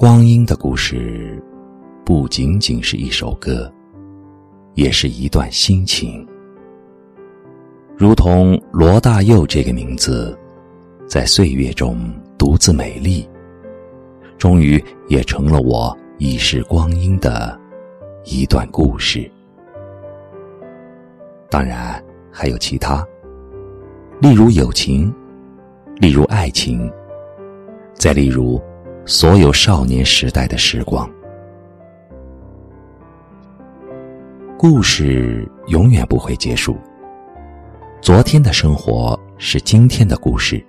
光阴的故事，不仅仅是一首歌，也是一段心情。如同罗大佑这个名字，在岁月中独自美丽，终于也成了我一世光阴的一段故事。当然还有其他，例如友情，例如爱情，再例如所有少年时代的时光。故事永远不会结束。昨天的生活是今天的故事，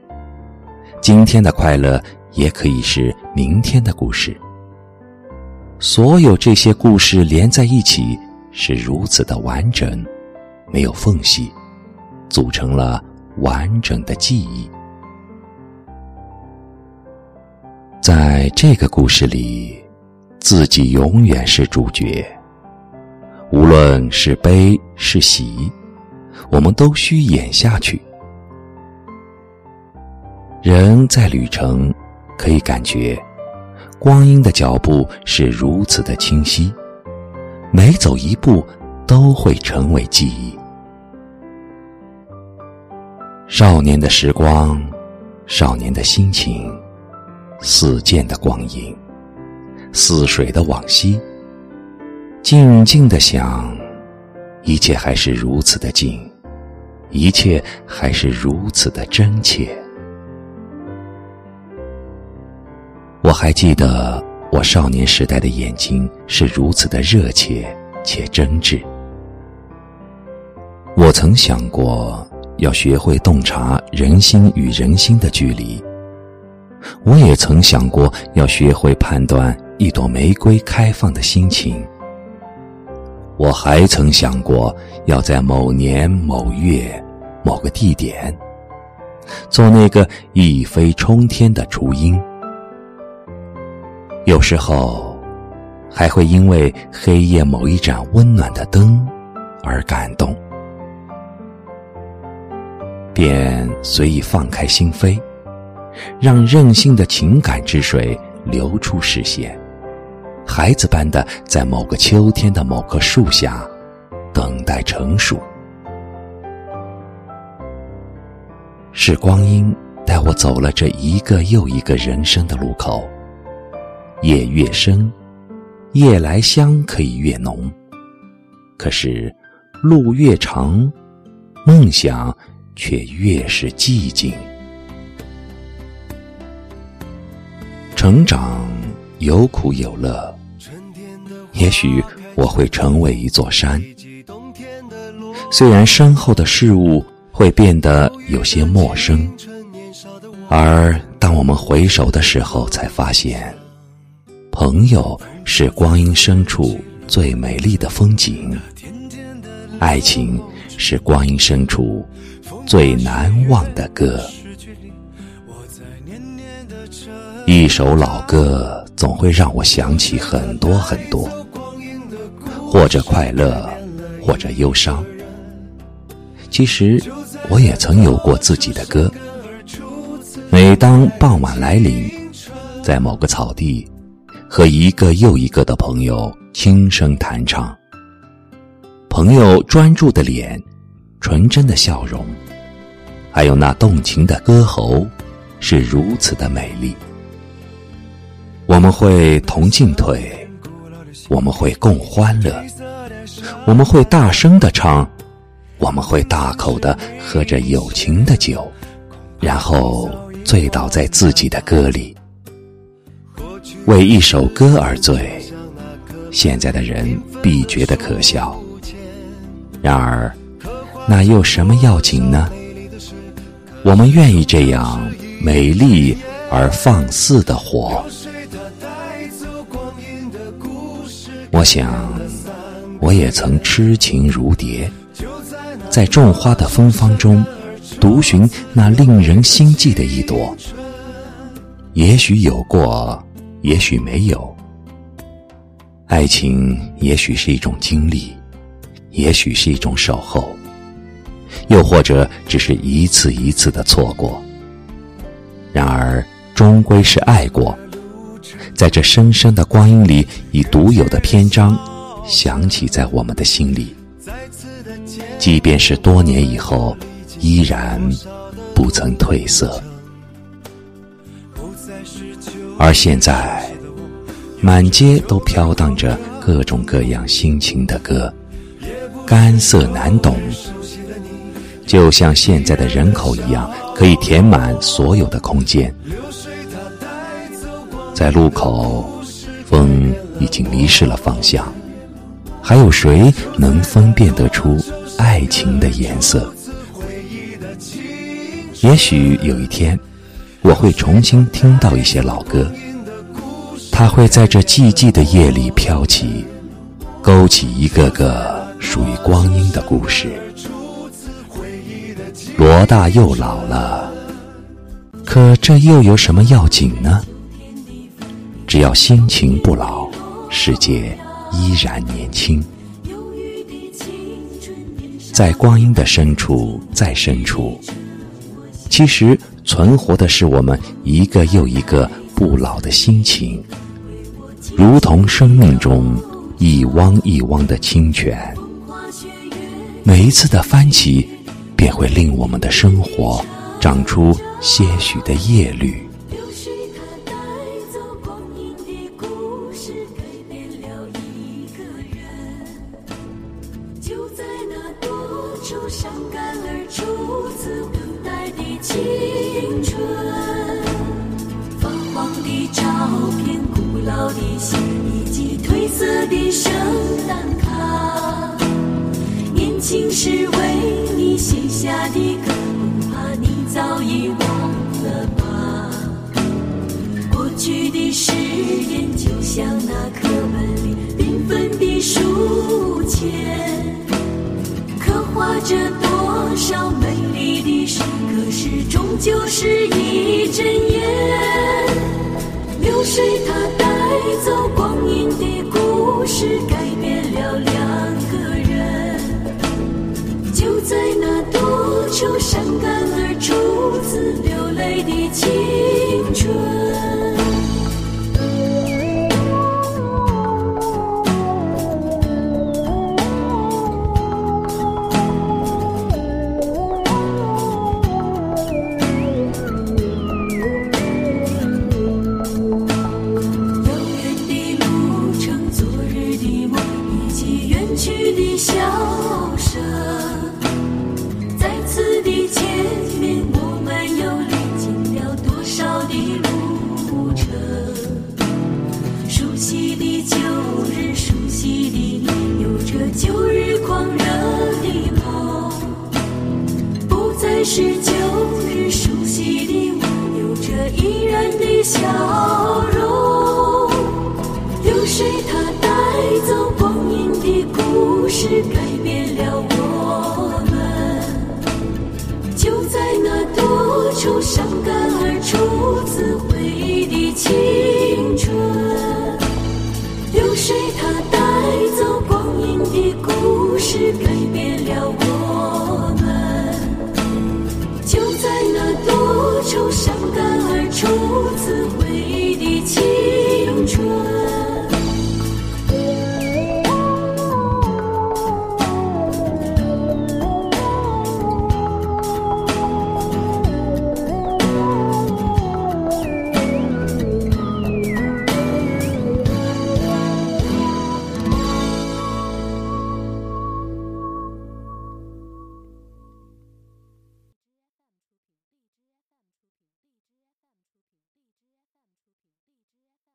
今天的快乐也可以是明天的故事。所有这些故事连在一起，是如此的完整，没有缝隙，组成了完整的记忆。在这个故事里，自己永远是主角，无论是悲是喜。我们都需演下去。人在旅程，可以感觉光阴的脚步是如此的清晰，每走一步都会成为记忆。少年的时光，少年的心情，似箭的光阴，似水的往昔。静静的想，一切还是如此的静。一切还是如此的真切。我还记得我少年时代的眼睛是如此的热切且真挚。我曾想过要学会洞察人心与人心的距离。我也曾想过要学会判断一朵玫瑰开放的心情。我还曾想过，要在某年某月某个地点，做那个一飞冲天的雏鹰。有时候，还会因为黑夜某一盏温暖的灯而感动，便随意放开心扉，让任性的情感之水流出视线。孩子般的，在某个秋天的某棵树下，等待成熟。是光阴带我走了这一个又一个人生的路口。夜越深，夜来香可以越浓。可是，路越长，梦想却越是寂静。成长有苦有乐。也许我会成为一座山，虽然身后的事物会变得有些陌生，而当我们回首的时候，才发现，朋友是光阴深处最美丽的风景，爱情是光阴深处最难忘的歌。一首老歌总会让我想起很多很多。或者快乐，或者忧伤。其实，我也曾有过自己的歌。每当傍晚来临，在某个草地，和一个又一个的朋友轻声弹唱。朋友专注的脸，纯真的笑容，还有那动情的歌喉，是如此的美丽。我们会同进退。我们会共欢乐，我们会大声的唱，我们会大口的喝着友情的酒，然后醉倒在自己的歌里，为一首歌而醉。现在的人必觉得可笑，然而，那又什么要紧呢？我们愿意这样美丽而放肆的活。我想，我也曾痴情如蝶，在种花的芬芳中，独寻那令人心悸的一朵。也许有过，也许没有。爱情也许是一种经历，也许是一种守候，又或者只是一次一次的错过。然而，终归是爱过。在这深深的光阴里，以独有的篇章响起在我们的心里。即便是多年以后，依然不曾褪色。而现在，满街都飘荡着各种各样心情的歌，干涩难懂，就像现在的人口一样，可以填满所有的空间。在路口，风已经迷失了方向，还有谁能分辨得出？爱情的颜色。也许有一天，我会重新听到一些老歌，它会在这寂寂的夜里飘起，勾起一个个属于光阴的故事。罗大佑老了，可这又有什么要紧呢？只要心情不老，世界依然年轻。在光阴的深处，再深处，其实存活的是我们一个又一个不老的心情，如同生命中一汪一汪的清泉。每一次的翻起，便会令我们的生活长出些许的叶绿。伤感而初次等待的青春，泛黄的照片，古老的信，以及褪色的圣诞卡。年轻时为你写下的歌，不怕你早已忘了吧？过去的誓言，就像那课本里缤纷的书签。画着多少美丽的诗，可是终究是一阵烟。流水它带走光阴的故事，改变了两个人。就在那多愁善感而初次流泪的青是旧日熟悉的我，有着依然的笑容。流水它带走光阴的故事，改变了我们。就在那多愁善感而初次回忆的求相隔而初次回。